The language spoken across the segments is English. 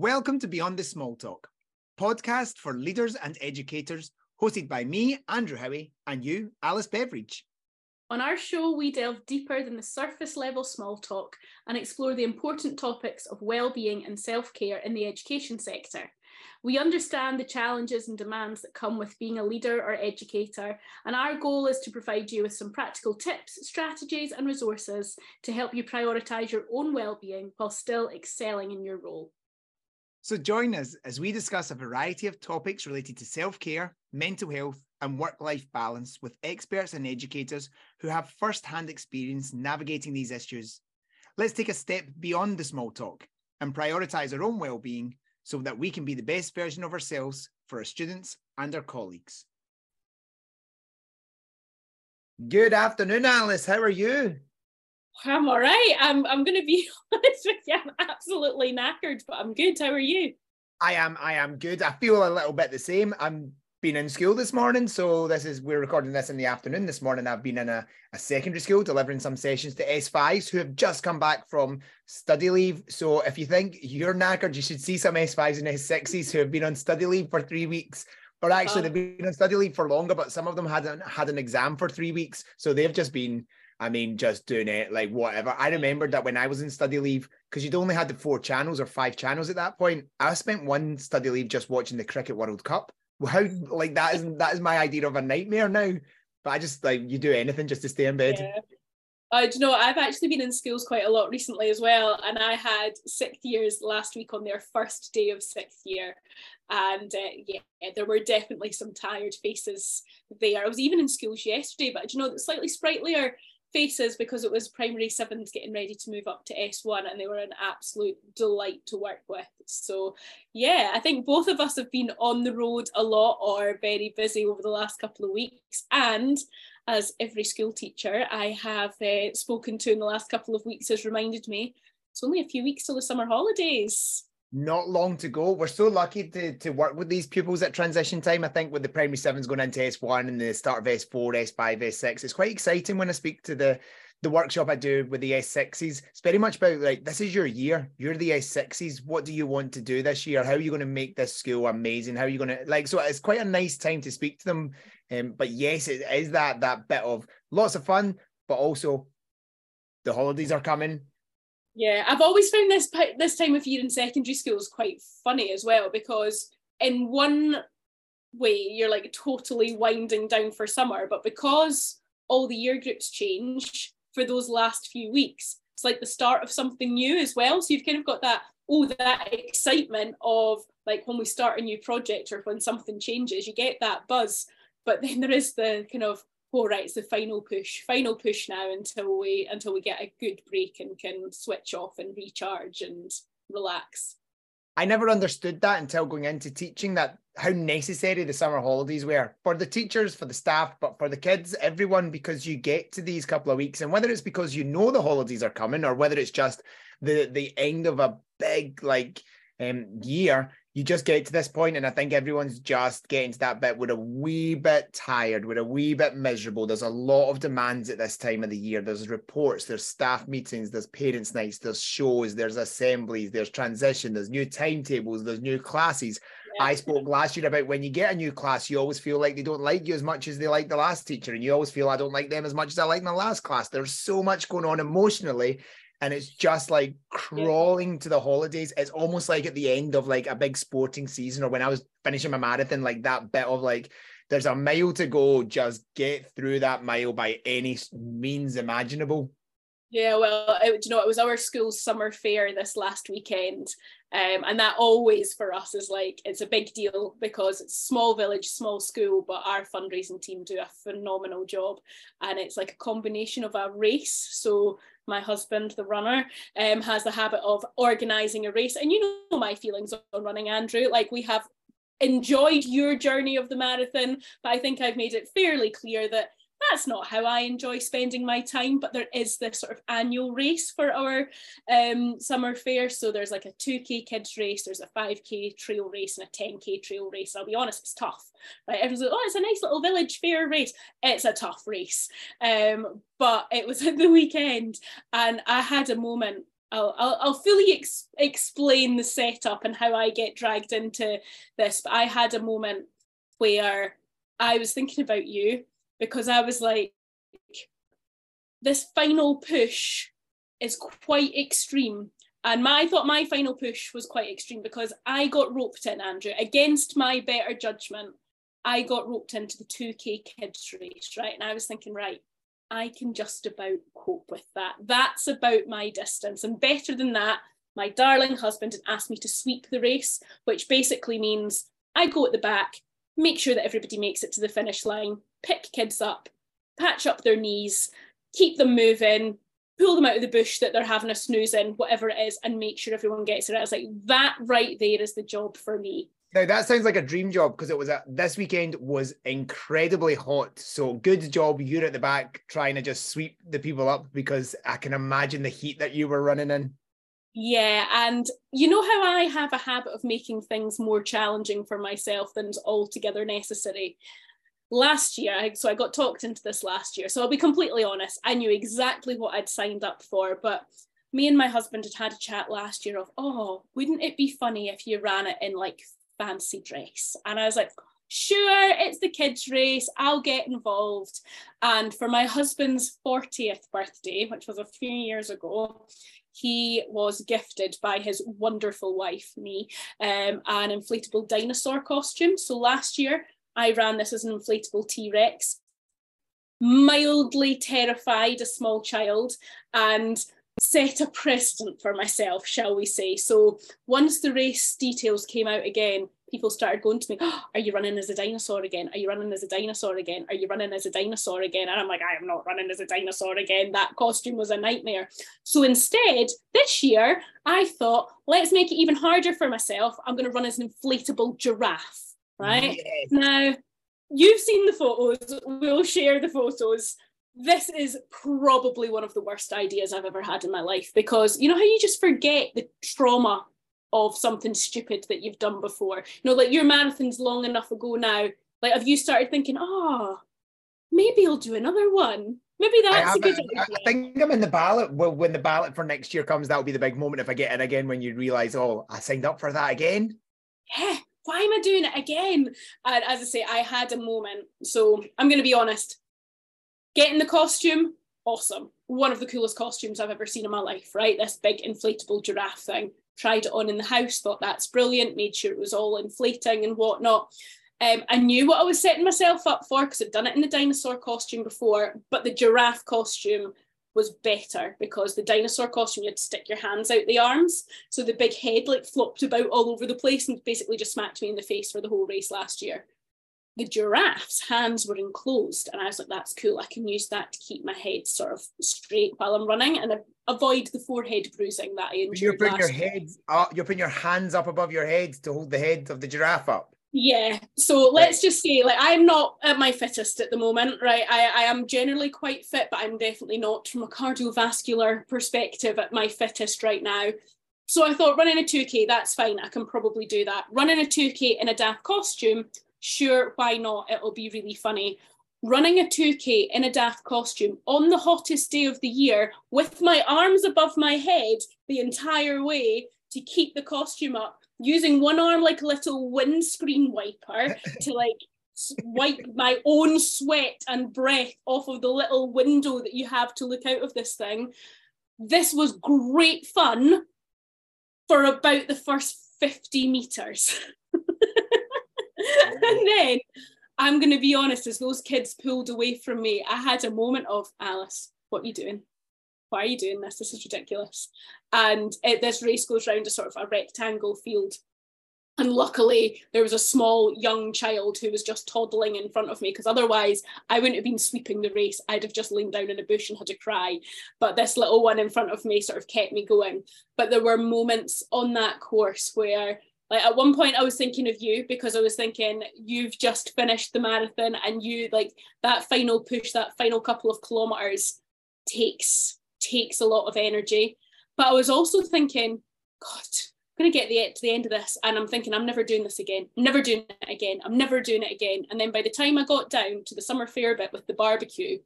Welcome to Beyond the Small Talk, podcast for leaders and educators, hosted by me, Andrew Howie, and you, Alice Beveridge. On our show, we delve deeper than the surface level small talk and explore the important topics of well-being and self-care in the education sector. We understand the challenges and demands that come with being a leader or educator, and our goal is to provide you with some practical tips, strategies, and resources to help you prioritise your own well-being while still excelling in your role. So join us as we discuss a variety of topics related to self care, mental health, and work life balance with experts and educators who have first hand experience navigating these issues. Let's take a step beyond the small talk and prioritize our own well being so that we can be the best version of ourselves for our students and our colleagues. Good afternoon, Alice. How are you? I'm all right. I'm I'm going to be honest with you. I'm absolutely knackered, but I'm good. How are you? I am. I am good. I feel a little bit the same. I'm been in school this morning, so this is we're recording this in the afternoon. This morning, I've been in a, a secondary school delivering some sessions to S5s who have just come back from study leave. So if you think you're knackered, you should see some S5s and S6s who have been on study leave for three weeks. Or actually, oh. they've been on study leave for longer. But some of them hadn't had an exam for three weeks, so they've just been I mean, just doing it like whatever. I remembered that when I was in study leave, because you'd only had the four channels or five channels at that point. I spent one study leave just watching the Cricket World Cup. Well, how like that is that is my idea of a nightmare now. But I just like you do anything just to stay in bed. Yeah. Uh, do you know, I've actually been in schools quite a lot recently as well. And I had sixth years last week on their first day of sixth year. And uh, yeah, there were definitely some tired faces there. I was even in schools yesterday, but do you know, slightly sprightlier faces because it was primary sevens getting ready to move up to S1 and they were an absolute delight to work with. So yeah, I think both of us have been on the road a lot or very busy over the last couple of weeks. And as every school teacher I have uh, spoken to in the last couple of weeks has reminded me, it's only a few weeks till the summer holidays not long to go. We're so lucky to, to work with these pupils at transition time. I think with the primary sevens going into S1 and the start of S4, S5, S6, it's quite exciting when I speak to the the workshop I do with the S6s. It's very much about like this is your year. You're the S6s. What do you want to do this year? How are you going to make this school amazing? How are you going to like? So it's quite a nice time to speak to them. Um, but yes, it is that that bit of lots of fun, but also the holidays are coming yeah, I've always found this this time of year in secondary schools quite funny as well because in one way you're like totally winding down for summer, but because all the year groups change for those last few weeks, it's like the start of something new as well. So you've kind of got that oh that excitement of like when we start a new project or when something changes, you get that buzz. But then there is the kind of oh right it's the final push final push now until we until we get a good break and can switch off and recharge and relax. I never understood that until going into teaching that how necessary the summer holidays were for the teachers for the staff but for the kids everyone because you get to these couple of weeks and whether it's because you know the holidays are coming or whether it's just the the end of a big like um, year you just get to this point, and I think everyone's just getting to that bit. We're a wee bit tired. We're a wee bit miserable. There's a lot of demands at this time of the year. There's reports, there's staff meetings, there's parents' nights, there's shows, there's assemblies, there's transition, there's new timetables, there's new classes. Yeah. I spoke last year about when you get a new class, you always feel like they don't like you as much as they like the last teacher, and you always feel I don't like them as much as I like my last class. There's so much going on emotionally and it's just like crawling yeah. to the holidays. It's almost like at the end of like a big sporting season, or when I was finishing my marathon, like that bit of like, there's a mile to go. Just get through that mile by any means imaginable. Yeah, well, it, you know, it was our school's summer fair this last weekend, um, and that always for us is like it's a big deal because it's small village, small school, but our fundraising team do a phenomenal job, and it's like a combination of a race. So my husband, the runner, um, has the habit of organising a race, and you know my feelings on running, Andrew. Like we have enjoyed your journey of the marathon, but I think I've made it fairly clear that that's not how I enjoy spending my time. But there is this sort of annual race for our um, summer fair. So there's like a 2K kids race, there's a 5K trail race, and a 10K trail race. I'll be honest, it's tough. Right? Everyone's like, oh, it's a nice little village fair race. It's a tough race. Um, but it was at the weekend, and I had a moment I'll, I'll, I'll fully ex- explain the setup and how I get dragged into this. But I had a moment where I was thinking about you because I was like, this final push is quite extreme. And my, I thought my final push was quite extreme because I got roped in, Andrew, against my better judgment. I got roped into the 2K kids race, right? And I was thinking, right, I can just about cope with that. That's about my distance. And better than that, my darling husband had asked me to sweep the race, which basically means I go at the back, make sure that everybody makes it to the finish line, pick kids up, patch up their knees, keep them moving, pull them out of the bush that they're having a snooze in, whatever it is, and make sure everyone gets it. I was like, that right there is the job for me. Now that sounds like a dream job because it was a, this weekend was incredibly hot. So good job you're at the back trying to just sweep the people up because I can imagine the heat that you were running in. Yeah, and you know how I have a habit of making things more challenging for myself than's altogether necessary. Last year, so I got talked into this last year. So I'll be completely honest, I knew exactly what I'd signed up for, but me and my husband had had a chat last year of, oh, wouldn't it be funny if you ran it in like fancy dress. And I was like, sure, it's the kids' race, I'll get involved. And for my husband's 40th birthday, which was a few years ago, he was gifted by his wonderful wife, me, um, an inflatable dinosaur costume. So last year, I ran this as an inflatable T Rex, mildly terrified a small child, and set a precedent for myself, shall we say. So once the race details came out again, people started going to me, oh, Are you running as a dinosaur again? Are you running as a dinosaur again? Are you running as a dinosaur again? And I'm like, I am not running as a dinosaur again. That costume was a nightmare. So instead, this year, I thought, let's make it even harder for myself. I'm going to run as an inflatable giraffe, right? Yes. Now, you've seen the photos. We'll share the photos this is probably one of the worst ideas I've ever had in my life because you know how you just forget the trauma of something stupid that you've done before. You know, like your marathon's long enough ago now. Like, have you started thinking, oh, maybe I'll do another one? Maybe that's a good idea. I think I'm in the ballot. Well, when the ballot for next year comes, that'll be the big moment if I get in again when you realise, oh, I signed up for that again. Yeah, why am I doing it again? And as I say, I had a moment. So I'm going to be honest. Getting the costume, awesome. One of the coolest costumes I've ever seen in my life, right? This big inflatable giraffe thing. Tried it on in the house, thought that's brilliant, made sure it was all inflating and whatnot. Um, I knew what I was setting myself up for because I'd done it in the dinosaur costume before, but the giraffe costume was better because the dinosaur costume you had to stick your hands out the arms. So the big head like flopped about all over the place and basically just smacked me in the face for the whole race last year the giraffe's hands were enclosed and i was like that's cool. I can use that to keep my head sort of straight while i'm running and avoid the forehead bruising that i you're putting your head up you're putting your hands up above your head to hold the head of the giraffe up. Yeah. So let's just say like i'm not at my fittest at the moment right? I, I am generally quite fit but i'm definitely not from a cardiovascular perspective at my fittest right now. So I thought running a 2K, that's fine. I can probably do that. Running a 2K in a daft costume, sure, why not? It'll be really funny. Running a 2K in a daft costume on the hottest day of the year with my arms above my head the entire way to keep the costume up, using one arm like a little windscreen wiper to like wipe my own sweat and breath off of the little window that you have to look out of this thing. This was great fun for about the first 50 meters. and then I'm going to be honest, as those kids pulled away from me, I had a moment of Alice, what are you doing? Why are you doing this? This is ridiculous. And it, this race goes round a sort of a rectangle field. And luckily, there was a small young child who was just toddling in front of me because otherwise, I wouldn't have been sweeping the race. I'd have just lain down in a bush and had a cry. But this little one in front of me sort of kept me going. But there were moments on that course where like at one point i was thinking of you because i was thinking you've just finished the marathon and you like that final push that final couple of kilometers takes takes a lot of energy but i was also thinking god i'm going to get the, to the end of this and i'm thinking i'm never doing this again I'm never doing it again i'm never doing it again and then by the time i got down to the summer fair bit with the barbecue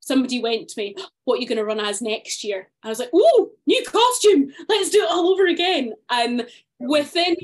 somebody went to me, What are you going to run as next year? I was like, Oh, new costume. Let's do it all over again. And within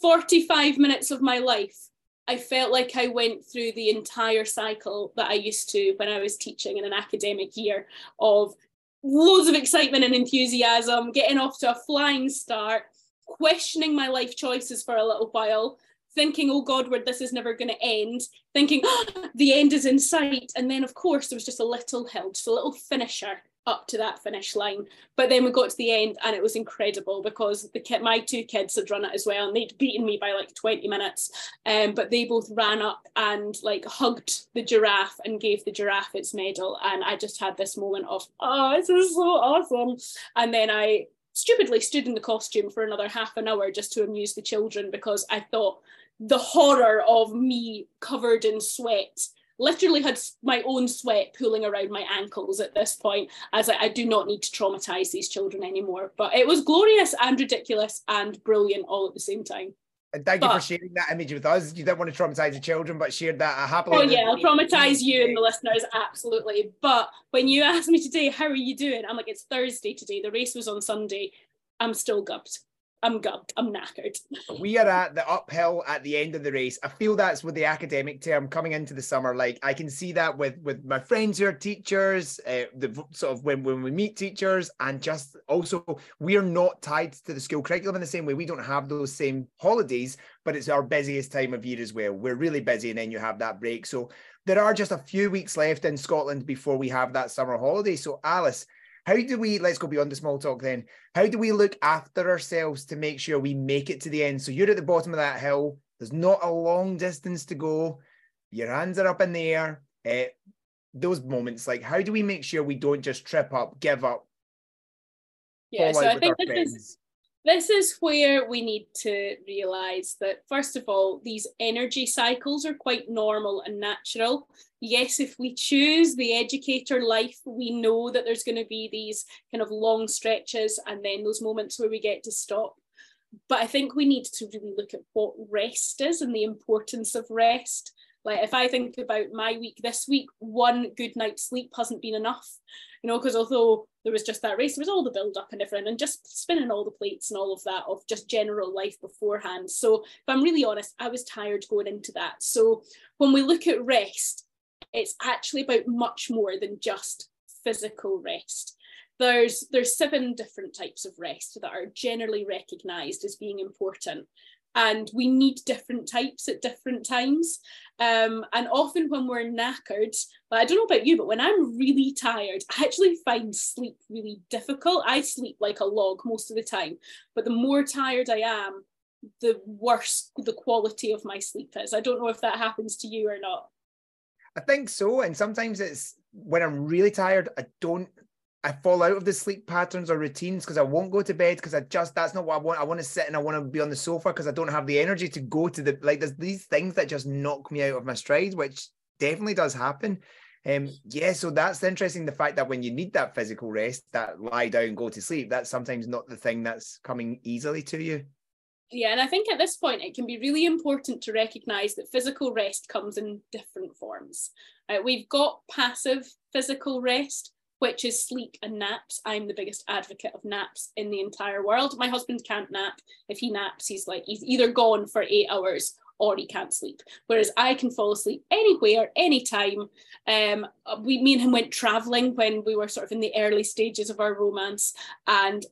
45 minutes of my life, I felt like I went through the entire cycle that I used to when I was teaching in an academic year of loads of excitement and enthusiasm, getting off to a flying start, questioning my life choices for a little while, thinking, oh God, where this is never going to end, thinking oh, the end is in sight. And then, of course, there was just a little hill, just a little finisher up to that finish line. But then we got to the end and it was incredible because the my two kids had run it as well and they'd beaten me by like 20 minutes. Um, but they both ran up and like hugged the giraffe and gave the giraffe its medal. And I just had this moment of, oh, this is so awesome. And then I stupidly stood in the costume for another half an hour just to amuse the children because I thought the horror of me covered in sweat literally had my own sweat pooling around my ankles at this point as I, I do not need to traumatize these children anymore but it was glorious and ridiculous and brilliant all at the same time and thank but, you for sharing that image with us. You didn't want to traumatize the children, but shared that uh, happily. Oh yeah, I'll traumatize you and the listeners absolutely. But when you asked me today, how are you doing? I'm like, it's Thursday today. The race was on Sunday. I'm still gubbed. I'm gubbed. I'm knackered. we are at the uphill at the end of the race. I feel that's with the academic term coming into the summer. Like I can see that with with my friends who are teachers, uh, the sort of when when we meet teachers, and just also we are not tied to the school curriculum in the same way. We don't have those same holidays, but it's our busiest time of year as well. We're really busy, and then you have that break. So there are just a few weeks left in Scotland before we have that summer holiday. So Alice how do we let's go beyond the small talk then. How do we look after ourselves to make sure we make it to the end? So you're at the bottom of that hill. There's not a long distance to go. Your hands are up in the air. Uh, those moments like how do we make sure we don't just trip up give up? Yeah so i think this is this is where we need to realize that first of all these energy cycles are quite normal and natural. Yes if we choose the educator life we know that there's going to be these kind of long stretches and then those moments where we get to stop. But i think we need to really look at what rest is and the importance of rest. Like if I think about my week this week, one good night's sleep hasn't been enough, you know, because although there was just that race, there was all the build up and everything, and just spinning all the plates and all of that of just general life beforehand. So if I'm really honest, I was tired going into that. So when we look at rest, it's actually about much more than just physical rest there's there's seven different types of rest that are generally recognized as being important and we need different types at different times. Um, and often when we're knackered, but I don't know about you, but when I'm really tired, I actually find sleep really difficult. I sleep like a log most of the time, but the more tired I am, the worse the quality of my sleep is. I don't know if that happens to you or not. I think so. And sometimes it's when I'm really tired, I don't I fall out of the sleep patterns or routines because I won't go to bed because I just that's not what I want. I want to sit and I want to be on the sofa because I don't have the energy to go to the like there's these things that just knock me out of my stride, which definitely does happen. Um yeah, so that's interesting. The fact that when you need that physical rest, that lie down, go to sleep, that's sometimes not the thing that's coming easily to you. Yeah, and I think at this point it can be really important to recognize that physical rest comes in different forms. Uh, we've got passive physical rest, which is sleep and naps. I'm the biggest advocate of naps in the entire world. My husband can't nap. If he naps, he's like, he's either gone for eight hours or he can't sleep. Whereas I can fall asleep anywhere, anytime. Um, we, me and him went traveling when we were sort of in the early stages of our romance. And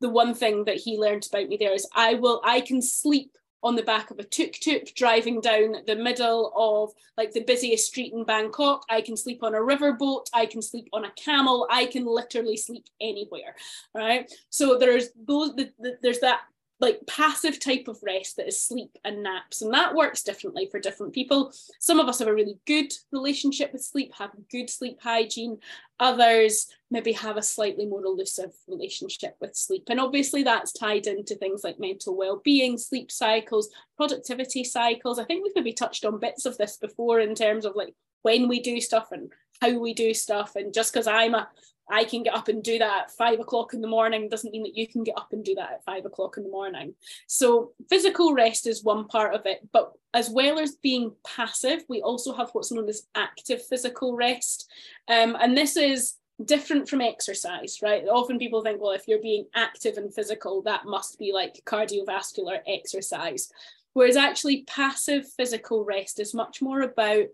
the one thing that he learned about me there is I will, I can sleep on the back of a tuk-tuk driving down the middle of like the busiest street in Bangkok. I can sleep on a riverboat. I can sleep on a camel. I can literally sleep anywhere, right? So there's those. The, the, there's that like passive type of rest that is sleep and naps and that works differently for different people. Some of us have a really good relationship with sleep have good sleep hygiene. Others maybe have a slightly more elusive relationship with sleep. And obviously that's tied into things like mental well-being sleep cycles productivity cycles. I think we've maybe touched on bits of this before in terms of like when we do stuff and how we do stuff. And just because i'm a I can get up and do that at five o'clock in the morning doesn't mean that you can get up and do that at five o'clock in the morning. So physical rest is one part of it, but as well as being passive, we also have what's known as active physical rest. Um, and this is different from exercise, right? Often people think, well, if you're being active and physical, that must be like cardiovascular exercise. Whereas actually, passive physical rest is much more about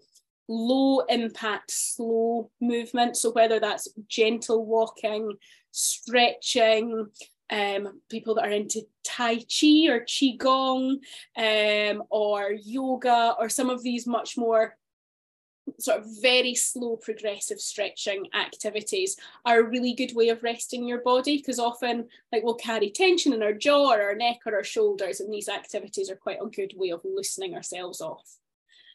low impact, slow movement. So, whether that's gentle walking, stretching, um, people that are into Tai Chi or Qigong um, or yoga or some of these much more sort of very slow progressive stretching activities are a really good way of resting your body because often like we'll carry tension in our jaw or our neck or our shoulders and these activities are quite a good way of loosening ourselves off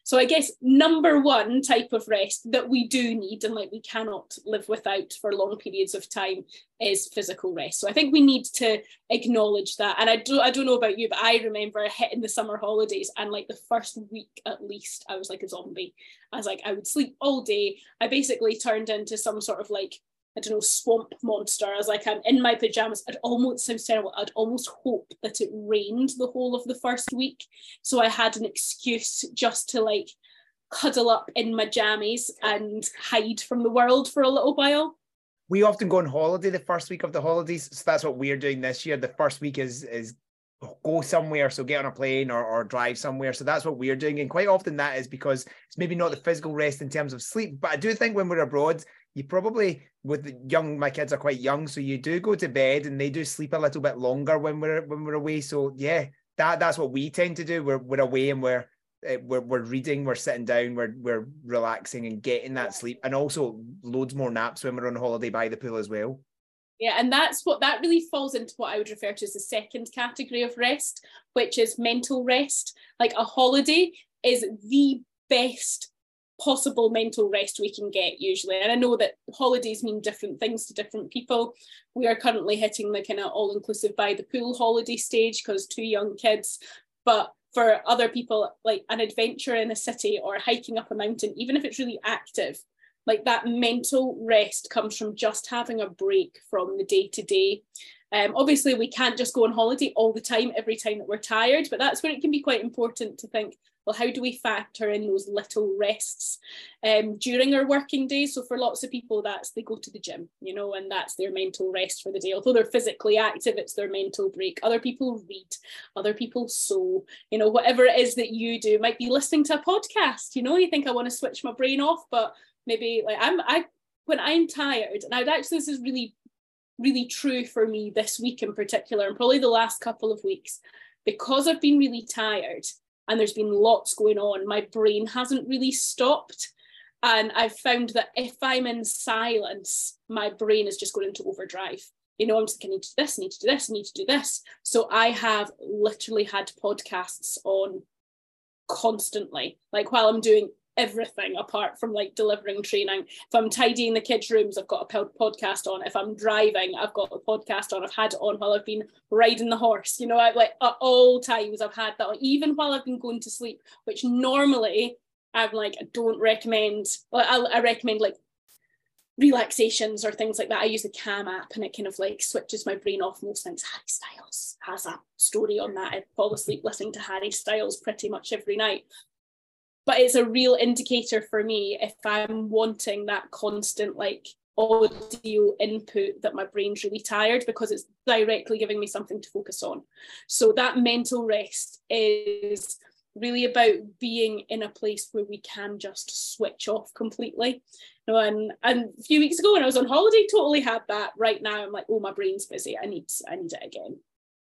so I guess number one type of rest that we do need and like we cannot live without for long periods of time is physical rest. So I think we need to acknowledge that. And I don't I don't know about you, but I remember hitting the summer holidays and like the first week at least, I was like a zombie. I was like, I would sleep all day. I basically turned into some sort of like I don't know, swamp monster. I was like, I'm in my pajamas. I'd almost sounds terrible. I'd almost hope that it rained the whole of the first week. So I had an excuse just to like cuddle up in my jammies and hide from the world for a little while. We often go on holiday the first week of the holidays. So that's what we're doing this year. The first week is is go somewhere so get on a plane or, or drive somewhere so that's what we're doing and quite often that is because it's maybe not the physical rest in terms of sleep but i do think when we're abroad you probably with young my kids are quite young so you do go to bed and they do sleep a little bit longer when we're when we're away. So yeah that that's what we tend to do. We're, we're away and we're eh, we're, we're reading we're sitting down we're we're relaxing and getting that sleep and also loads more naps when we're on holiday by the pool as well. Yeah and that's what that really falls into what i would refer to as the second category of rest which is mental rest. Like a holiday is the best possible mental rest we can get usually. And I know that holidays mean different things to different people. We are currently hitting the kind of all inclusive by the pool holiday stage because two young kids. But for other people, like an adventure in a city or hiking up a mountain, even if it's really active, like that mental rest comes from just having a break from the day to day. Um, obviously, we can't just go on holiday all the time, every time that we're tired, but that's where it can be quite important to think well, how do we factor in those little rests um, during our working day? So for lots of people, that's they go to the gym, you know, and that's their mental rest for the day. Although they're physically active, it's their mental break. Other people read, other people sew, you know, whatever it is that you do. Might be listening to a podcast, you know, you think I want to switch my brain off, but maybe like I'm I when I'm tired, and I'd actually this is really really true for me this week in particular, and probably the last couple of weeks, because I've been really tired and there's been lots going on, my brain hasn't really stopped. And I've found that if I'm in silence, my brain is just going into overdrive. You know, I'm just, like, I need to do this, I need to do this, I need to do this. So I have literally had podcasts on constantly, like while I'm doing everything apart from like delivering training. If I'm tidying the kids' rooms, I've got a podcast on. If I'm driving, I've got a podcast on. I've had it on while I've been riding the horse. You know, I like at all times I've had that on, even while I've been going to sleep, which normally I'm like, I don't recommend, well, I, I recommend like relaxations or things like that. I use the Calm app and it kind of like switches my brain off most things. Harry Styles has a story on that. I fall asleep listening to Harry Styles pretty much every night but it's a real indicator for me if I'm wanting that constant like audio input that my brain's really tired because it's directly giving me something to focus on. So that mental rest is really about being in a place where we can just switch off completely. And, and a few weeks ago when I was on holiday, totally had that. Right now I'm like, oh, my brain's busy. I need I need it again.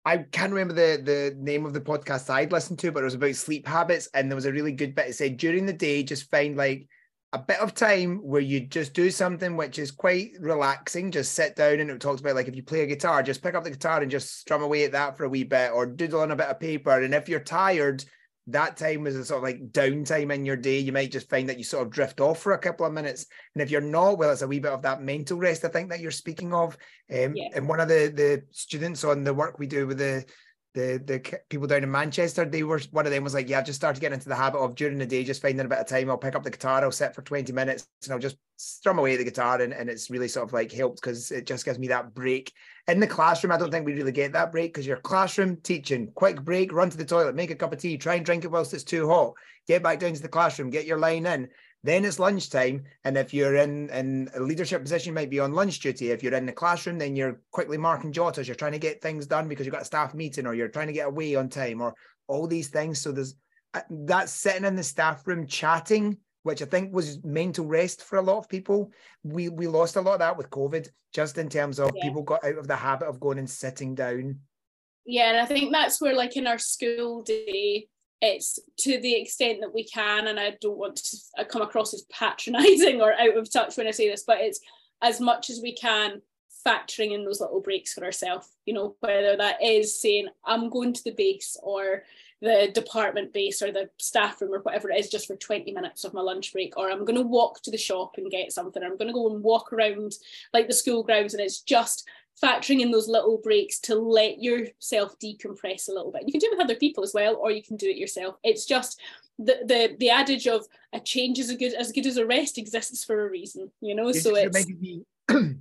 I can't remember the the name of the podcast I'd listened to, but it was about sleep habits, and there was a really good bit. It said during the day, just find like a bit of time where you just do something which is quite relaxing. Just sit down, and it talks about like if you play a guitar, just pick up the guitar and just strum away at that for a wee bit, or doodle on a bit of paper. And if you're tired, that time is a sort of like downtime in your day. You might just find that you sort of drift off for a couple of minutes. And if you're not, well, it's a wee bit of that mental rest, I think, that you're speaking of. Um, yeah. And one of the, the students on the work we do with the the the people down in Manchester, they were one of them was like, yeah, I've just started getting into the habit of during the day just finding a bit of time. I'll pick up the guitar, I'll sit for 20 minutes, and I'll just strum away the guitar, and, and it's really sort of like helped because it just gives me that break. In the classroom, I don't think we really get that break because your classroom teaching, quick break, run to the toilet, make a cup of tea, try and drink it whilst it's too hot, get back down to the classroom, get your line in. Then it's lunchtime, and if you're in in a leadership position, you might be on lunch duty. If you're in the classroom, then you're quickly marking jotters. You're trying to get things done because you've got a staff meeting, or you're trying to get away on time, or all these things. So there's uh, that sitting in the staff room chatting, which I think was mental rest for a lot of people. We we lost a lot of that with COVID, just in terms of yeah. people got out of the habit of going and sitting down. Yeah, and I think that's where, like in our school day, it's to the extent that we can and i don't want to come across as patronizing or out of touch when i say this but it's as much as we can factoring in those little breaks for ourselves you know whether that is saying i'm going to the base or the department base or the staff room or whatever it is just for 20 minutes of my lunch break or i'm going to walk to the shop and get something or i'm going to go and walk around like the school grounds and it's just factoring in those little breaks to let yourself decompress a little bit. You can do it with other people as well, or you can do it yourself. It's just the the the adage of a change is a good as good as a rest exists for a reason, you know. so it's me,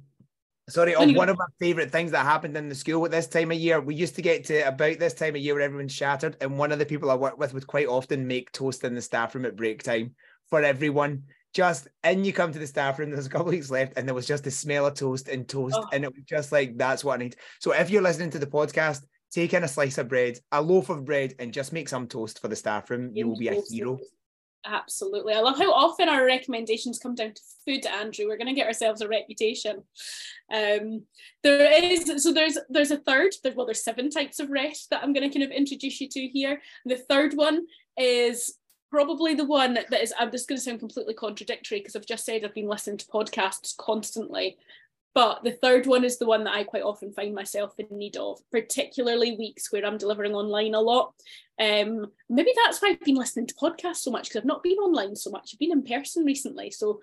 sorry, on one of my favorite things that happened in the school at this time of year. We used to get to about this time of year where everyone's shattered, and one of the people I work with would quite often make toast in the staff room at break time for everyone just and you come to the staff room there's a couple weeks left and there was just the smell of toast and toast oh. and it was just like that's what i need. So if you're listening to the podcast take in a slice of bread a loaf of bread and just make some toast for the staff room. You will be a hero. absolutely. I love how often our recommendations come down to food andrew. We're going to get ourselves a reputation. Um there is so there's there's a third there, well there's seven types of rest that i'm going to kind of introduce you to here. The third one is probably the one that is, I'm just going to sound completely contradictory because I've just said I've been listening to podcasts constantly. But the third one is the one that I quite often find myself in need of, particularly weeks where I'm delivering online a lot. Um, maybe that's why I've been listening to podcasts so much because I've not been online so much. I've been in person recently. So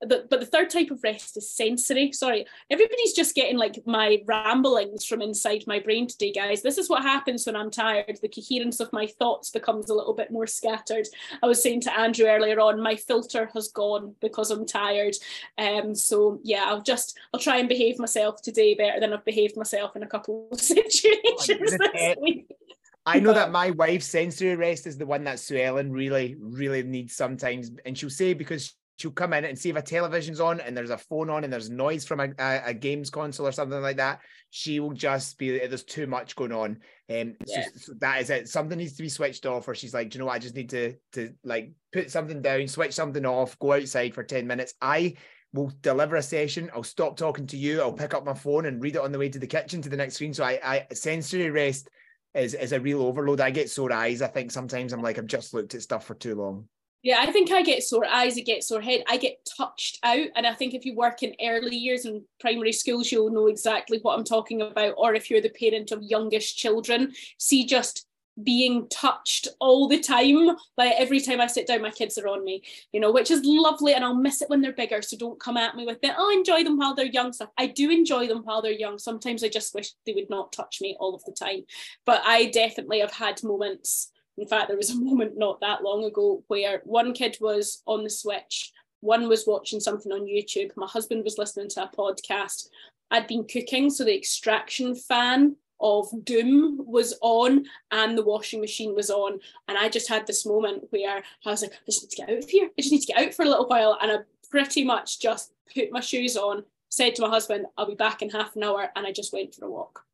but, but the third type of rest is sensory. Sorry, everybody's just getting like my ramblings from inside my brain today, guys. This is what happens when I'm tired. The coherence of my thoughts becomes a little bit more scattered. I was saying to Andrew earlier on, my filter has gone because I'm tired. Um, so yeah, I'll just I'll try and behave myself today better than I've behaved myself in a couple of situations this week. I know that my wife's sensory rest is the one that Sue Ellen really, really needs sometimes. And she'll say because she'll come in and see if a television's on and there's a phone on and there's noise from a, a, a games console or something like that. She will just be there's too much going on, and um, yeah. so, so that is it. Something needs to be switched off, or she's like, you know what? I just need to to like put something down, switch something off, go outside for ten minutes. I will deliver a session. I'll stop talking to you. I'll pick up my phone and read it on the way to the kitchen to the next screen. So I, I sensory rest is is a real overload. I get sore eyes. I think sometimes I'm like I've just looked at stuff for too long. Yeah, I think I get sore eyes, I get sore head, I get touched out. And I think if you work in early years in primary schools, you'll know exactly what I'm talking about. Or if you're the parent of youngish children, see just being touched all the time. Like every time I sit down, my kids are on me, you know, which is lovely. And I'll miss it when they're bigger. So don't come at me with it. I'll oh, enjoy them while they're young stuff. I do enjoy them while they're young. Sometimes I just wish they would not touch me all of the time. But I definitely have had moments in fact, there was a moment not that long ago where one kid was on the Switch, one was watching something on YouTube, my husband was listening to a podcast. I'd been cooking, so the extraction fan of doom was on and the washing machine was on. And i just had this moment where i was like i just need to get out of here. I just need to get out for a little while. And i pretty much just put my shoes on said to my husband i'll be back in half an hour and i just went for a walk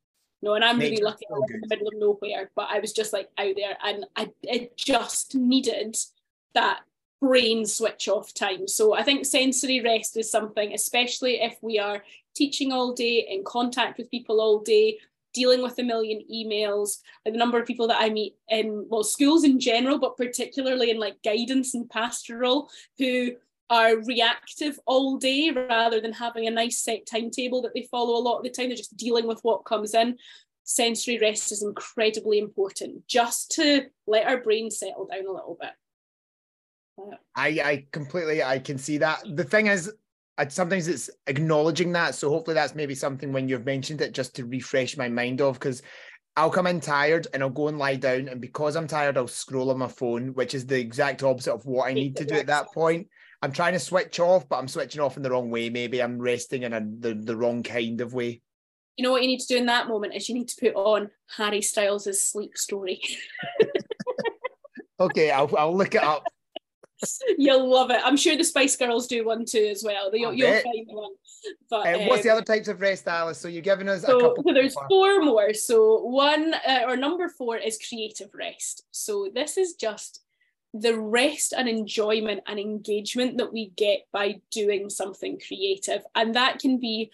no, and I'm really lucky I in the middle of nowhere, but I was just like out there and I it just needed that brain switch off time. So I think sensory rest is something, especially if we are teaching all day, in contact with people all day, dealing with a million emails, like the number of people that I meet in well schools in general, but particularly in like guidance and pastoral, who are reactive all day rather than having a nice set timetable that they follow a lot of the time. They're just dealing with what comes in. Sensory rest is incredibly important just to let our brain settle down a little bit. I, I completely I can see that. The thing is, sometimes it's acknowledging that. So hopefully that's maybe something when you've mentioned it just to refresh my mind of because I'll come in tired and I'll go and lie down. And because I'm tired, I'll scroll on my phone, which is the exact opposite of what I need to do at that point. I'm trying to switch off, but I'm switching off in the wrong way. Maybe I'm resting in a, the, the wrong kind of way. You know what you need to do in that moment is you need to put on Harry Styles' sleep story. okay, I'll, I'll look it up. You'll love it. I'm sure the Spice Girls do one too as well. You'll, you'll find one. But uh, what's um, the other types of rest, Alice? So you're giving us so, a couple. So there's four more. So one uh, or number four is creative rest. So this is just the rest and enjoyment and engagement that we get by doing something creative, and that can be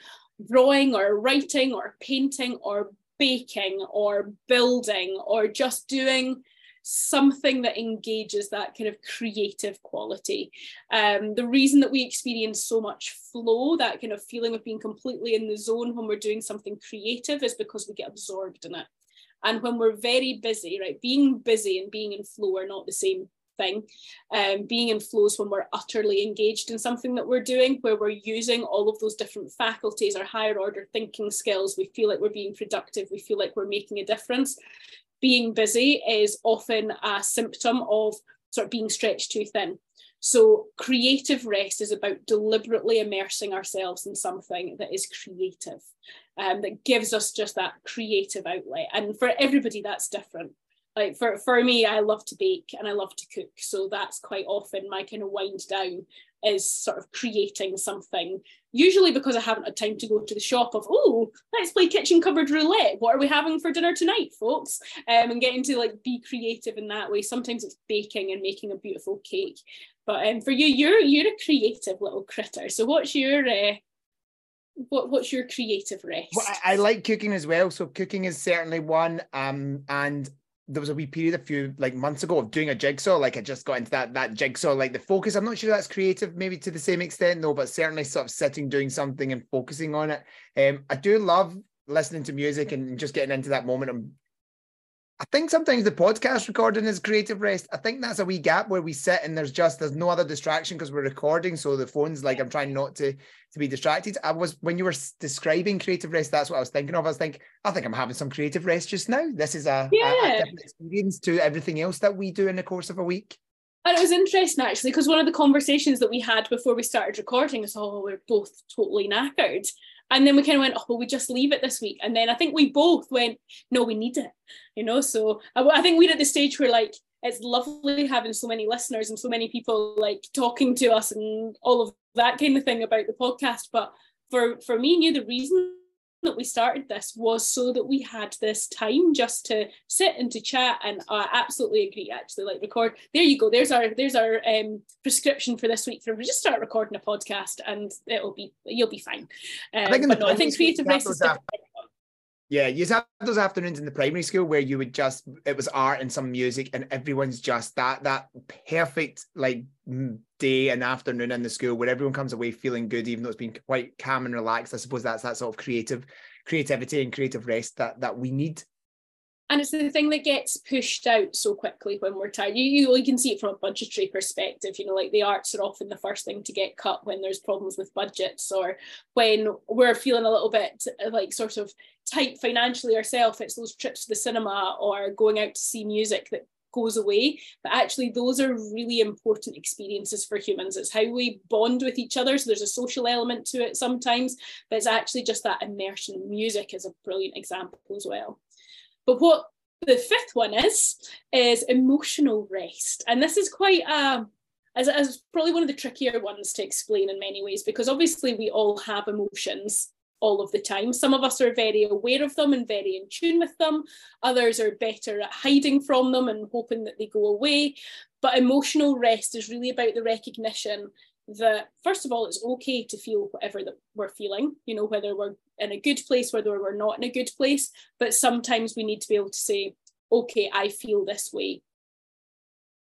drawing or writing or painting or baking or building or just doing something that engages that kind of creative quality. Um, the reason that we experience so much flow, that kind of feeling of being completely in the zone when we're doing something creative, is because we get absorbed in it. And when we're very busy, right, being busy and being in flow are not the same thing. Um, being in flows when we're utterly engaged in something that we're doing, where we're using all of those different faculties, our higher order thinking skills, we feel like we're being productive, we feel like we're making a difference being busy is often a symptom of sort of being stretched too thin. So, creative rest is about deliberately immersing ourselves in something that is creative, um, that gives us just that creative outlet. And for everybody, that's different. Like for, for me, I love to bake and I love to cook. So, that's quite often my kind of wind down is sort of creating something usually because I haven't had time to go to the shop of, oh, let's play kitchen cupboard roulette. What are we having for dinner tonight, folks? Um, and getting to like be creative in that way. Sometimes it's baking and making a beautiful cake. But um, for you, you're you're a creative little critter. So what's your uh, what what's your creative rest? Well, I, I, like cooking as well. So cooking is certainly one. Um, and there was a wee period a few like months ago of doing a jigsaw. Like I just got into that that jigsaw, like the focus. I'm not sure that's creative, maybe to the same extent, though, but certainly sort of sitting, doing something and focusing on it. Um, I do love listening to music and just getting into that moment. I'm I think sometimes the podcast recording is creative rest. I think that's a wee gap where we sit and there's just there's no other distraction because we're recording. So the phone's like I'm trying not to to be distracted. I was when you were describing creative rest, that's what I was thinking of. I was thinking, I think I'm having some creative rest just now. This is a, yeah. a, a different experience to everything else that we do in the course of a week. And it was interesting actually, because one of the conversations that we had before we started recording is, oh, we're both totally knackered. And then we kind of went, oh, well, we just leave it this week. And then I think we both went, no, we need it, you know. So I, I think we're at the stage where like it's lovely having so many listeners and so many people like talking to us and all of that kind of thing about the podcast. But for for me you, the reason that we started this was so that we had this time just to sit and to chat and I absolutely agree actually like record. There you go there's our there's our um, prescription for this week for we just start recording a podcast and it'll be you'll be fine. Um, I think, um, but no, I think creative rest is yeah, you have those afternoons in the primary school where you would just it was art and some music, and everyone's just that that perfect like day and afternoon in the school where everyone comes away feeling good, even though it's been quite calm and relaxed. I suppose that's that sort of creative creativity and creative rest that that we need and it's the thing that gets pushed out so quickly when we're tired. You, you, can see it from a budgetary perspective. You know, like the arts are often the first thing to get cut when there's problems with budgets or when we're feeling a little bit uh, like sort of tight financially ourselves. It's those trips to the cinema or going out to see music that goes away. But actually, those are really important experiences for humans. It's how we bond with each other. So there's a social element to it sometimes, but it's actually just that immersion. Music is a brilliant example as well. But what the fifth one is, is emotional rest. And this is quite a, as, as probably one of the trickier ones to explain in many ways, because obviously we all have emotions all of the time. Some of us are very aware of them and very in tune with them. Others are better at hiding from them and hoping that they go away. But emotional rest is really about the recognition that first of all it's okay to feel whatever that we're feeling you know whether we're in a good place whether we're not in a good place but sometimes we need to be able to say okay i feel this way.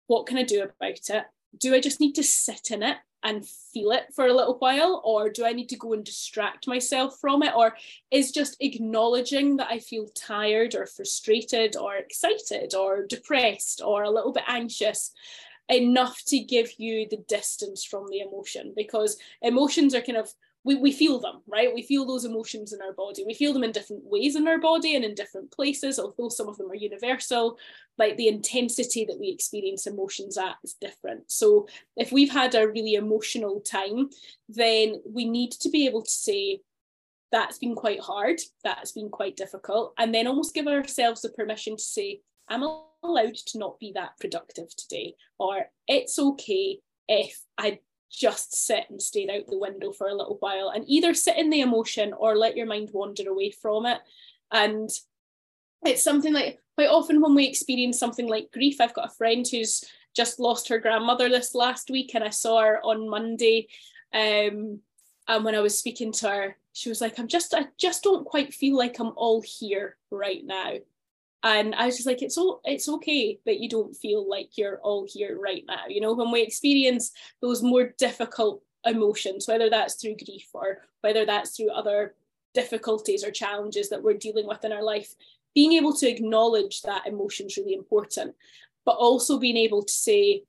What can i do about it? Do i just need to sit in it and feel it for a little while or do i need to go and distract myself from it? Or is just acknowledging that i feel tired or frustrated or excited or depressed or a little bit anxious enough to give you the distance from the emotion because emotions are kind of we, we feel them, right? We feel those emotions in our body. We feel them in different ways in our body and in different places, although some of them are universal. Like the intensity that we experience emotions at is different. So if we've had a really emotional time, then we need to be able to say, that's been quite hard, that's been quite difficult, and then almost give ourselves the permission to say, I'm allowed to not be that productive today, or it's okay if I just sit and stare out the window for a little while and either sit in the emotion or let your mind wander away from it. And it's something like quite often when we experience something like grief, I've got a friend who's just lost her grandmother this last week, and I saw her on Monday. Um, and when I was speaking to her, she was like, I'm just, I just don't quite feel like I'm all here right now and I was just like, it's all it's okay that you don't feel like you're all here right now. You know, when we experience those more difficult emotions, whether that's through grief or whether that's through other difficulties or challenges that we're dealing with in our life, being able to acknowledge that emotion is really important, but also being able to say,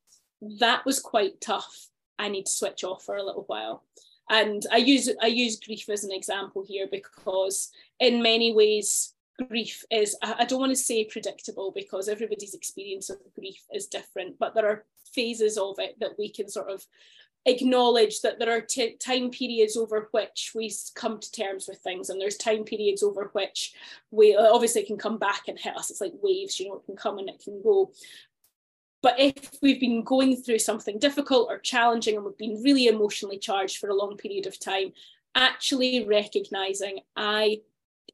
that was quite tough. I need to switch off for a little while. And I use I use grief as an example here because in many ways grief is i don't want to say predictable because everybody's experience of grief is different but there are phases of it that we can sort of acknowledge that there are t- time periods over which we come to terms with things and there's time periods over which we uh, obviously can come back and hit us. It's like waves you know it can come and it can go. But if we've been going through something difficult or challenging and we've been really emotionally charged for a long period of time actually recognizing i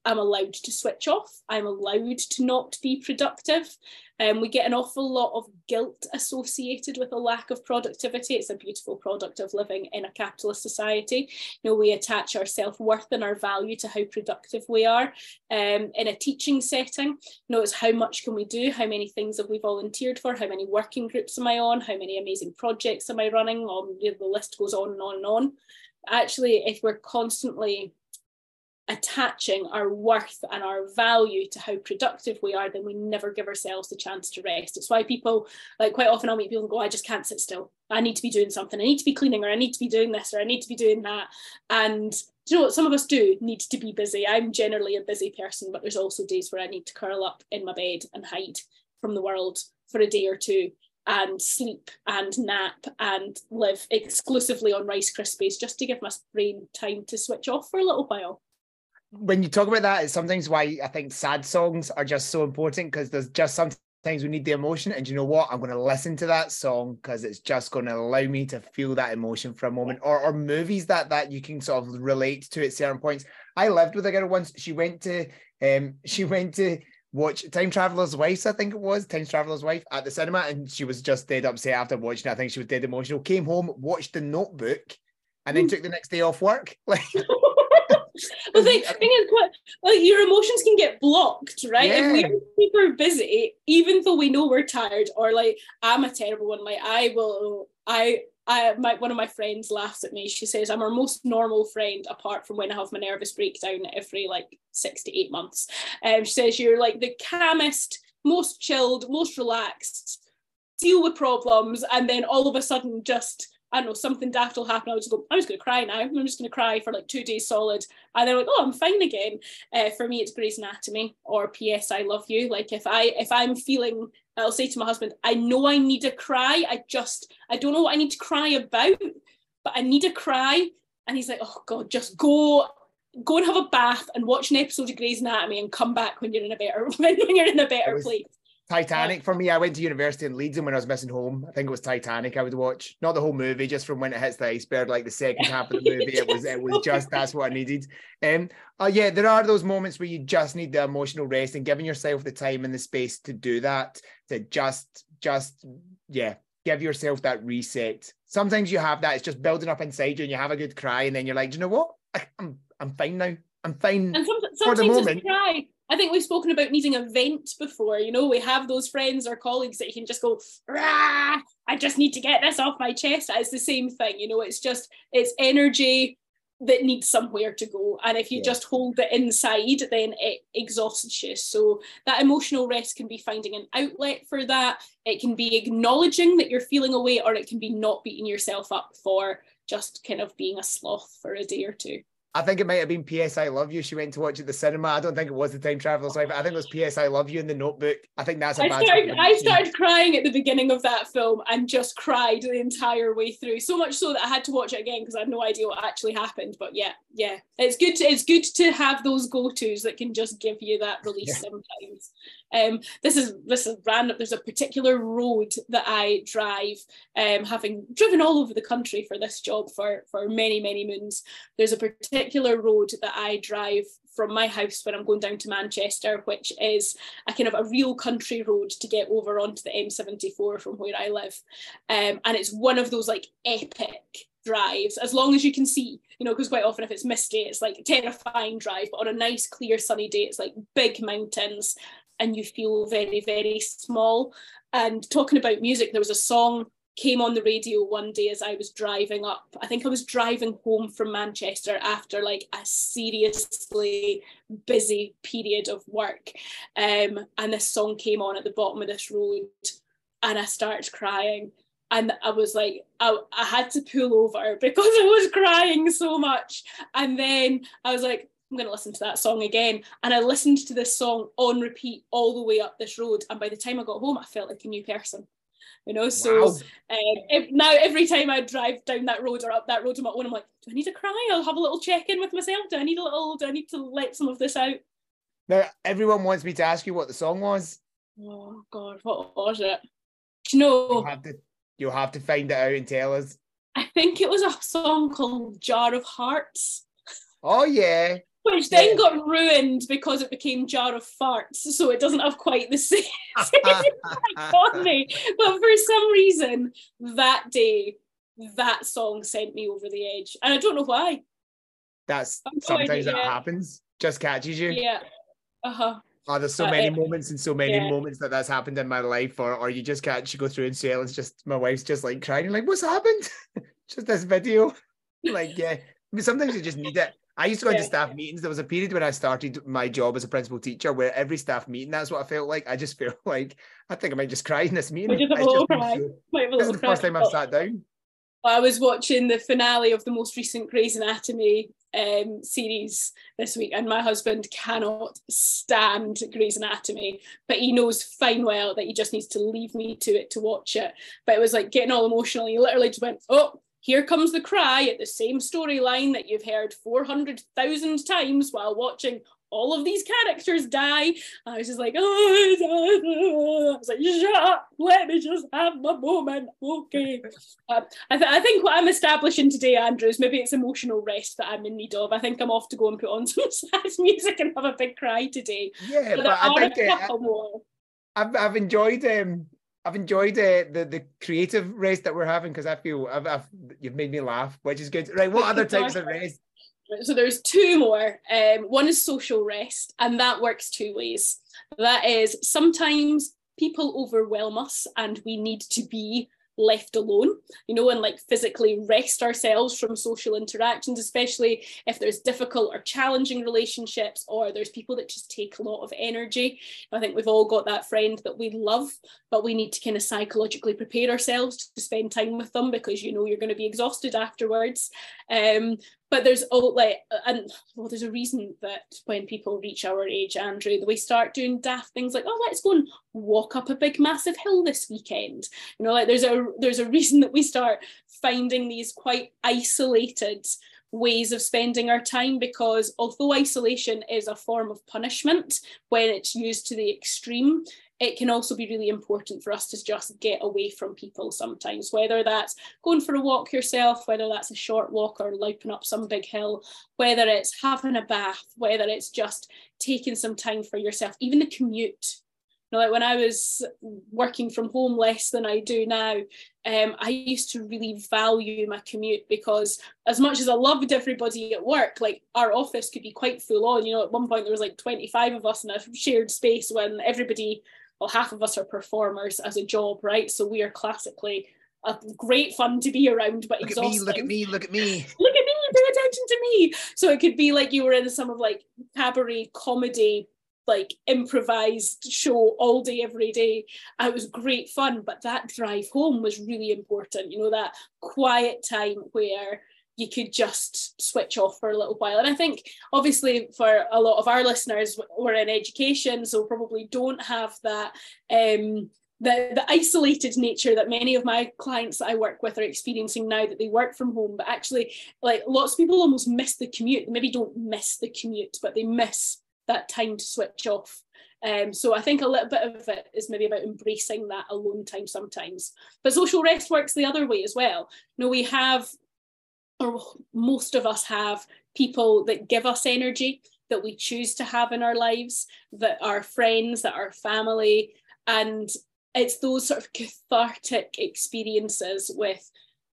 I'm allowed to switch off. I'm allowed to not be productive. Um, we get an awful lot of guilt associated with a lack of productivity. It's a beautiful product of living in a capitalist society. You know, we attach our self worth and our value to how productive we are. Um, in a teaching setting, you know, it's how much can we do? How many things have we volunteered for? How many working groups am I on? How many amazing projects am I running? Um, the list goes on and on and on. Actually, if we're constantly attaching our worth and our value to how productive we are, then we never give ourselves the chance to rest. It's why people, like quite often I'll meet people and go, I just can't sit still. I need to be doing something. I need to be cleaning or I need to be doing this or I need to be doing that. And you know what? Some of us do need to be busy. I'm generally a busy person, but there's also days where I need to curl up in my bed and hide from the world for a day or two and sleep and nap and live exclusively on Rice Krispies just to give my brain time to switch off for a little while when you talk about that, it's sometimes why I think sad songs are just so important because there's just sometimes we need the emotion. And you know what? I'm going to listen to that song because it's just going to allow me to feel that emotion for a moment. Or, or movies that that you can sort of relate to at certain points. I lived with a girl once. She went to um she went to watch Time Traveler's Wife, I think it was Time Traveler's Wife at the cinema, and she was just dead upset after watching it. I think she was dead emotional. Came home, watched the Notebook, and then took the next day off work. Like well, the thing is, what, like your emotions can get blocked, right? Yeah. If we're super busy, even though we know we're tired, or like I'm a terrible one. Like I will, I, I, my one of my friends laughs at me. She says I'm her most normal friend, apart from when I have my nervous breakdown every like six to eight months. Um, she says you're like the calmest, most chilled, most relaxed, deal with problems, and then all of a sudden just I don't know, something daft will happen. I'll just go, I'm just going to cry now. I'm just going to cry for like two days solid. And they're like, oh, I'm fine again. Uh, for me, it's Grey's Anatomy or P.S. I Love You. Like if I if I'm feeling, I'll say to my husband, I know I need to cry. I just I don't know what I need to cry about, but I need to cry. And he's like, oh God, just go go and have a bath and watch an episode of Grey's Anatomy and come back when you're in a better when you're in a better was, place. Titanic for me. I went to university in Leeds, and when I was missing home, I think it was Titanic. I would watch not the whole movie, just from when it hits the iceberg, like the second half of the movie. It was it was just that's what I needed. Um, uh, yeah, there are those moments where you just need the emotional rest and giving yourself the time and the space to do that. To just just yeah, give yourself that reset. Sometimes you have that; it's just building up inside you, and you have a good cry, and then you're like, do you know what? I, I'm I'm fine now. I'm fine and some, for the moment. Cry I think we've spoken about needing a vent before. You know, we have those friends or colleagues that you can just go, Rah, I just need to get this off my chest. It's the same thing, you know, it's just, it's energy that needs somewhere to go. And if you yeah. just hold it inside, then it exhausts you. So that emotional rest can be finding an outlet for that. It can be acknowledging that you're feeling away, or it can be not beating yourself up for just kind of being a sloth for a day or two. I think it might have been P.S. I Love You. She went to watch at the cinema. I don't think it was the Time Traveler's Wife. I think it was P.S. I Love You in the Notebook. I think that's a I bad. started, I started crying at the beginning of that film and just cried the entire way through. So much so that I had to watch it again because I had no idea what actually happened. But yeah, yeah, it's good. To, it's good to have those go tos that can just give you that release yeah. sometimes. Um, this is this is random. There's a particular road that I drive, um, having driven all over the country for this job for for many many moons. There's a particular road that I drive from my house when I'm going down to Manchester, which is a kind of a real country road to get over onto the M74 from where I live, um, and it's one of those like epic drives as long as you can see you know because quite often if it's misty it's like a terrifying drive but on a nice clear sunny day it's like big mountains and you feel very, very small. And talking about music, there was a song came on the radio one day as I was driving up. I think I was driving home from Manchester after like a seriously busy period of work. Um, and this song came on at the bottom of this road and I started crying. And I was like, I, I had to pull over because I was crying so much. And then I was like, I'm going to listen to that song again. And I listened to this song on repeat all the way up this road. And by the time I got home, I felt like a new person. You know, so wow. um, if, now every time I drive down that road or up that road on my own, I'm like, do I need to cry? I'll have a little check in with myself. Do I need a little, do I need to let some of this out? Now, everyone wants me to ask you what the song was. Oh, God, what was it? Do you know? You'll have to, you'll have to find it out and tell us. I think it was a song called Jar of Hearts. Oh, yeah which then yeah. got ruined because it became jar of farts so it doesn't have quite the same on me but for some reason that day that song sent me over the edge and i don't know why that's sometimes that happens just catches you yeah uh-huh Oh, there's so uh, many moments and so many yeah. moments that that's happened in my life, or or you just catch you go through and say it's just my wife's just like crying, like what's happened? just this video, like yeah. I mean, sometimes you just need it. I used to go yeah. into staff meetings. There was a period when I started my job as a principal teacher where every staff meeting, that's what I felt like. I just feel like I think I might just cry in this meeting. Just just cry. So, this is the first time I've sat down. I was watching the finale of the most recent Grey's Anatomy um, series this week, and my husband cannot stand Grey's Anatomy, but he knows fine well that he just needs to leave me to it to watch it. But it was like getting all emotional. He literally just went, "Oh, here comes the cry at the same storyline that you've heard 400,000 times while watching all of these characters die. I was just like, oh, I was like, shut up, let me just have my moment. Okay. Um, I, th- I think what I'm establishing today, Andrew, is maybe it's emotional rest that I'm in need of. I think I'm off to go and put on some sad music and have a big cry today. Yeah, but, but I think uh, I've, I've enjoyed um, I've enjoyed uh, the the creative race that we're having because I feel I've, I've, you've made me laugh, which is good. Right, what other types of race? So there's two more. Um, one is social rest, and that works two ways. That is sometimes people overwhelm us, and we need to be left alone, you know, and like physically rest ourselves from social interactions, especially if there's difficult or challenging relationships or there's people that just take a lot of energy. I think we've all got that friend that we love, but we need to kind of psychologically prepare ourselves to spend time with them because you know you're going to be exhausted afterwards. Um, but there's all like and well there's a reason that when people reach our age andrew we start doing daft things like oh let's go and walk up a big massive hill this weekend. You know like there's a there's a reason that we start finding these quite isolated ways of spending our time because although isolation is a form of punishment when it's used to the extreme it can also be really important for us to just get away from people sometimes, whether that's going for a walk yourself, whether that's a short walk or louping up some big hill, whether it's having a bath, whether it's just taking some time for yourself, even the commute. You know, like when I was working from home less than I do now, um, I used to really value my commute because as much as I loved everybody at work, like our office could be quite full on. You know, at one point there was like 25 of us in a shared space when everybody well, half of us are performers as a job, right? So we are classically a great fun to be around, but look exhausting. At me, look at me, look at me. look at me, pay attention to me. So it could be like you were in some of like cabaret comedy like improvised show all day every day it was great fun but that drive home was really important you know that quiet time where you could just switch off for a little while and i think obviously for a lot of our listeners we're in education so probably don't have that um the, the isolated nature that many of my clients that I work with are experiencing now that they work from home. But actually, like lots of people almost miss the commute. They maybe don't miss the commute, but they miss that time to switch off. Um, so I think a little bit of it is maybe about embracing that alone time sometimes. But social rest works the other way as well. You know, we have, or most of us have, people that give us energy that we choose to have in our lives, that are friends, that are family. And it's those sort of cathartic experiences with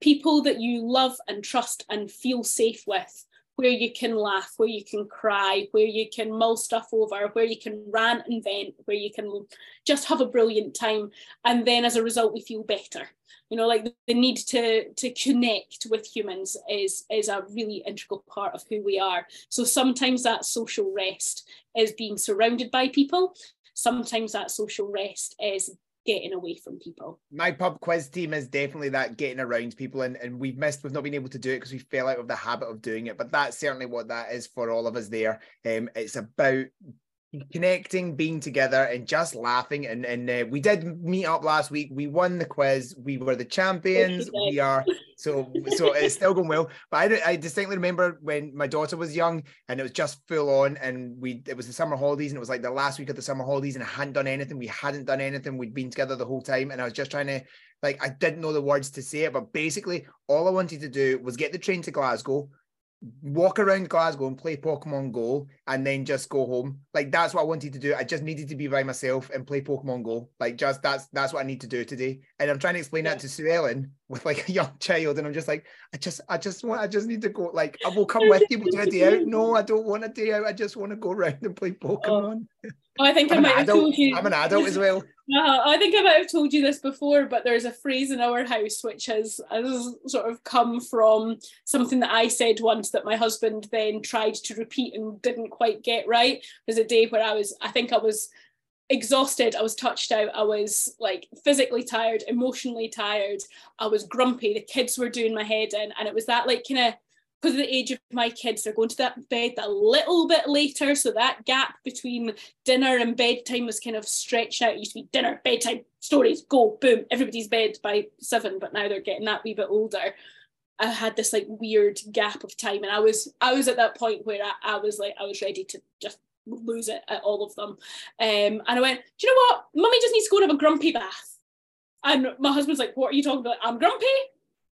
people that you love and trust and feel safe with where you can laugh, where you can cry, where you can mull stuff over, where you can rant and vent, where you can just have a brilliant time. And then as a result, we feel better. You know, like the need to to connect with humans is is a really integral part of who we are. So sometimes that social rest is being surrounded by people. Sometimes that social rest is getting away from people. My pub quiz team is definitely that getting around people, and, and we've missed, we've not been able to do it because we fell out of the habit of doing it. But that's certainly what that is for all of us there. Um, it's about connecting, being together, and just laughing. And and uh, we did meet up last week. We won the quiz. We were the champions. We are so so it's still going well. But I, I distinctly remember when my daughter was young, and it was just full on. And we it was the summer holidays, and it was like the last week of the summer holidays, and I hadn't done anything. We hadn't done anything. We'd been together the whole time, and I was just trying to like I didn't know the words to say it, but basically all I wanted to do was get the train to Glasgow walk around Glasgow and play Pokemon Go and then just go home. Like that's what I wanted to do. I just needed to be by myself and play Pokemon Go. Like just that's that's what I need to do today. And I'm trying to explain yeah. that to Sue Ellen with like a young child. And I'm just like, I just I just want I just need to go. Like I will come with you do a day out. No, I don't want a day out. I just want to go around and play oh. Pokemon. Oh. I think I'm i might have told you. I'm an adult as well. Uh, I think I might have told you this before, but there's a phrase in our house which has, has sort of come from something that I said once that my husband then tried to repeat and didn't quite get right. There's a day where I was, I think I was exhausted, I was touched out, I was like physically tired, emotionally tired, I was grumpy, the kids were doing my head in, and it was that like kind of because of the age of my kids, they're going to that bed a little bit later. So that gap between dinner and bedtime was kind of stretched out. It used to be dinner, bedtime, stories, go, boom, everybody's bed by seven, but now they're getting that wee bit older. I had this like weird gap of time. And I was I was at that point where I, I was like, I was ready to just lose it at all of them. Um, and I went, do you know what? Mummy just needs to go and have a grumpy bath. And my husband's like, what are you talking about? I'm grumpy.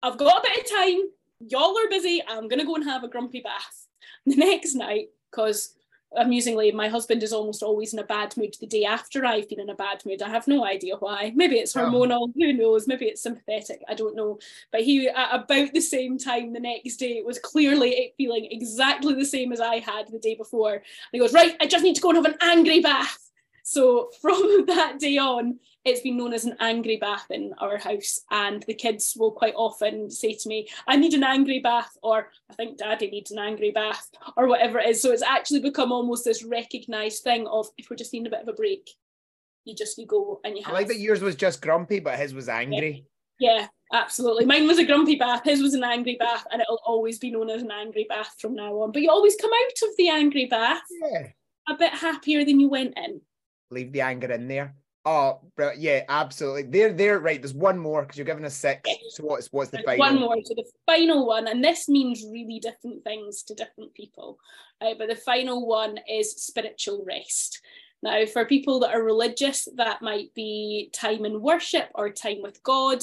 I've got a bit of time y'all are busy. I'm gonna go and have a grumpy bath. The next night, because amusingly, my husband is almost always in a bad mood the day after I've been in a bad mood. I have no idea why. Maybe it's um, hormonal, oh. who knows? Maybe it's sympathetic, I don't know. But he, at about the same time the next day, was clearly feeling exactly the same as I had the day before. And he goes, Right, I just need to go and have an angry bath. So from that day on, it's been known as an angry bath in our house. And the kids will quite often say to me, I need an angry bath, or I think daddy needs an angry bath, or whatever it is. So it's actually become almost this recognized thing of if we're just needing a bit of a break, you just you go and you have. I like that yours was just grumpy, but his was angry. Yeah. yeah. Absolutely. Mine was a grumpy bath, his was an angry bath, and it'll always be known as an angry bath from now on. But you always come out of the angry bath yeah. a bit happier than you went in. Leave the anger in there. Oh, bro, yeah, absolutely. They're there, right? There's one more because you're giving us six. So what's what's the final? One more. So the final one, and this means really different things to different people. Uh, but the final one is spiritual rest. Now, for people that are religious, that might be time in worship or time with God.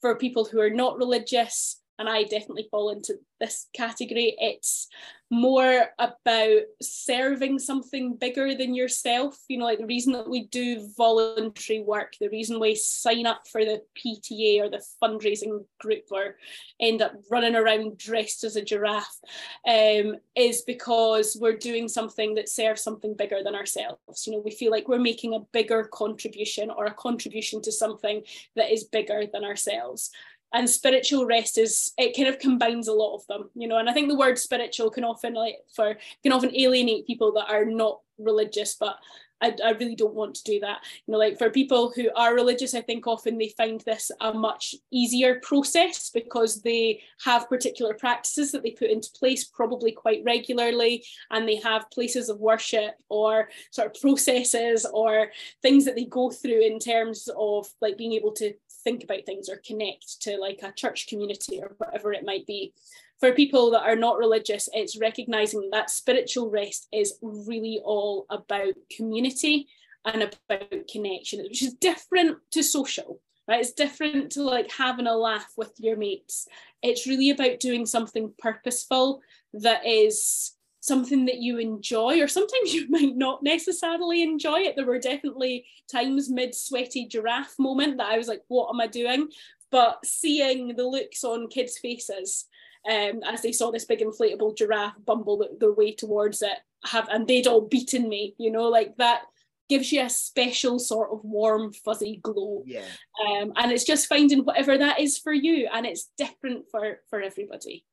For people who are not religious, and I definitely fall into this category. It's more about serving something bigger than yourself. You know, like the reason that we do voluntary work, the reason we sign up for the PTA or the fundraising group or end up running around dressed as a giraffe um, is because we're doing something that serves something bigger than ourselves. You know, we feel like we're making a bigger contribution or a contribution to something that is bigger than ourselves and spiritual rest is it kind of combines a lot of them you know and i think the word spiritual can often like for can often alienate people that are not religious, but I, I really don't want to do that. You know, like for people who are religious, I think often they find this a much easier process because they have particular practices that they put into place probably quite regularly, and they have places of worship or sort of processes or things that they go through in terms of like being able to think about things or connect to like a church community or whatever it might be for people that are not religious, it's recognizing that spiritual rest is really all about community and about connection, which is different to social, right? It's different to like having a laugh with your mates. It's really about doing something purposeful that is something that you enjoy, or sometimes you might not necessarily enjoy it. There were definitely times mid sweaty giraffe moment that I was like, what am I doing? But seeing the looks on kids' faces um, as they saw this big inflatable giraffe bumble their way towards it, have and they'd all beaten me, you know, like that gives you a special sort of warm, fuzzy glow. Yeah. Um, and it's just finding whatever that is for you, and it's different for for everybody.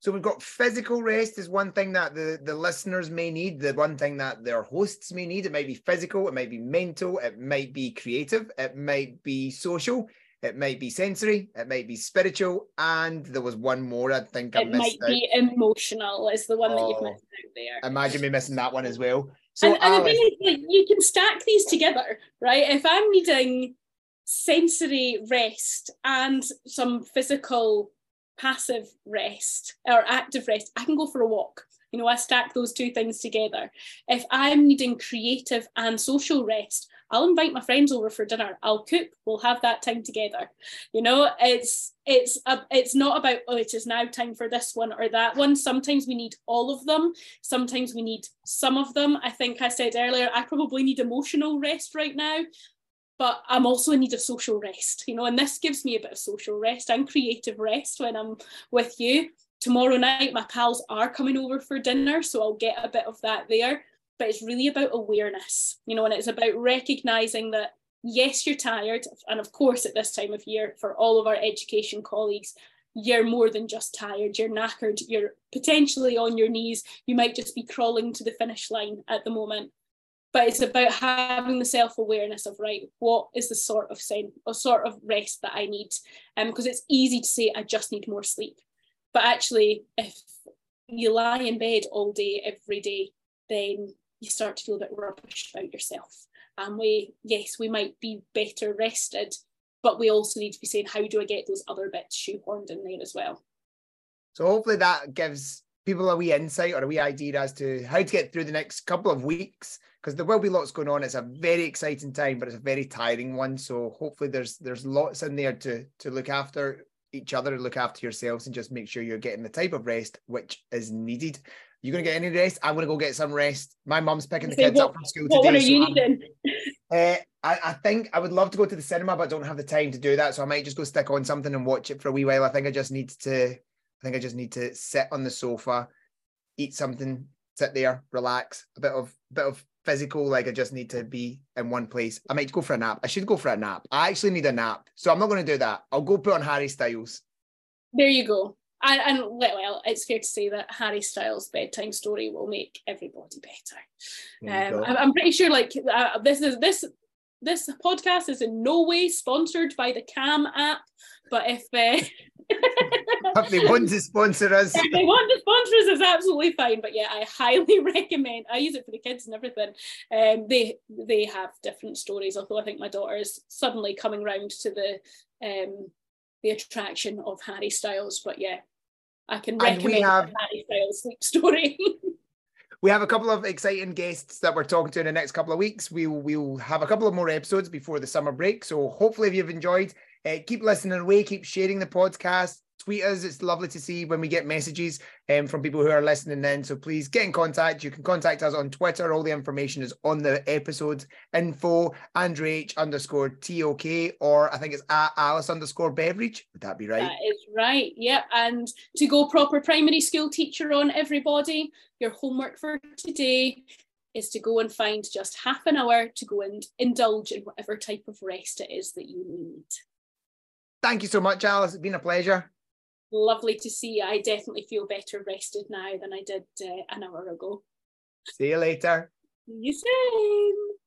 So we've got physical rest is one thing that the, the listeners may need, the one thing that their hosts may need. It might be physical, it might be mental, it might be creative, it might be social. It might be sensory, it might be spiritual, and there was one more I think I it missed. It might out. be emotional, is the one that you've Oh. missed out there. Imagine me missing that one as well. So and, and the Alice, thing is, like, you can stack these together, right? If I'm needing sensory rest and some physical passive rest or active rest, I can go for a walk. You know, I stack those two things together. If I'm needing creative and social rest, I'll invite my friends over for dinner. I'll cook. We'll have that time together. You know, it's it's a, it's not about oh, it is now time for this one or that one. Sometimes we need all of them. Sometimes we need some of them. I think I said earlier, I probably need emotional rest right now, but I'm also in need of social rest. You know, and this gives me a bit of social rest and creative rest when I'm with you. Tomorrow night, my pals are coming over for dinner, so I'll get a bit of that there but it's really about awareness, you know, and it's about recognizing that yes, you're tired. And of course, at this time of year, for all of our education colleagues, you're more than just tired, you're knackered, you're potentially on your knees, you might just be crawling to the finish line at the moment. But it's about having the self-awareness of right, what is the sort of a sort of rest that I need? Um, because it's easy to say I just need more sleep. But actually, if you lie in bed all day, every day, then you start to feel a bit rubbish about yourself. And we, yes, we might be better rested, but we also need to be saying, how do I get those other bits shoehorned in there as well? so hopefully that gives people a wee insight or a wee idea as to how to get through the next couple of weeks because there will be lots going on. It's a very exciting time, but it's a very tiring one. So hopefully there's there's lots in there to to look after each other, look after yourselves, and just make sure you're getting the type of rest which is needed. You're gonna get any rest? I'm gonna go get some rest. My mom's picking the kids what- up from school What today. one are so you needing? Uh, I, I think I would love to go to the cinema, but don't have the time to do that. So I might just go stick on something and watch it for a wee while. I think I just need to. I think I just need to sit on the sofa, eat something, sit there, relax. A bit of bit of physical. Like I just need to be in one place. I might go for a nap. I should go for a nap. I actually need a nap, so I'm not going to do that. I'll go put on Harry Styles. There you go. And, and well, it's fair to say that Harry Styles' bedtime story will make everybody better. Um. I'm, I'm pretty sure, like uh, this is this this podcast is in no way sponsored by the Calm app, but if uh, if they want to sponsor us, if they want to sponsor us, it's absolutely fine. But yeah, I highly recommend. I use it for the kids and everything. Um, they they have different stories. Although I think my daughter is suddenly coming round to the um the attraction of Harry Styles. But yeah, I can recommend have- Harry Styles sleep story. We have a couple of exciting guests that we're talking to in the next couple of weeks. We'll we'll have a couple of more episodes before the summer break. So hopefully, if you've enjoyed, uh, keep listening away, keep sharing the podcast, tweet us. It's lovely to see when we get messages um, from people who are listening in. So please get in contact. You can contact us on Twitter. All the information is on the episode info. Andrew H underscore TOK, or I think it's at Alice underscore Beveridge. Would that be right? That is right. Yep. And to go proper primary school teacher on everybody, your homework for today is to go and find just half an hour to go and indulge in whatever type of rest it is that you need. Thank you so much, Alice. It's been a pleasure. Lovely to see. I definitely feel better rested now than I did uh, an hour ago. See you later. you soon.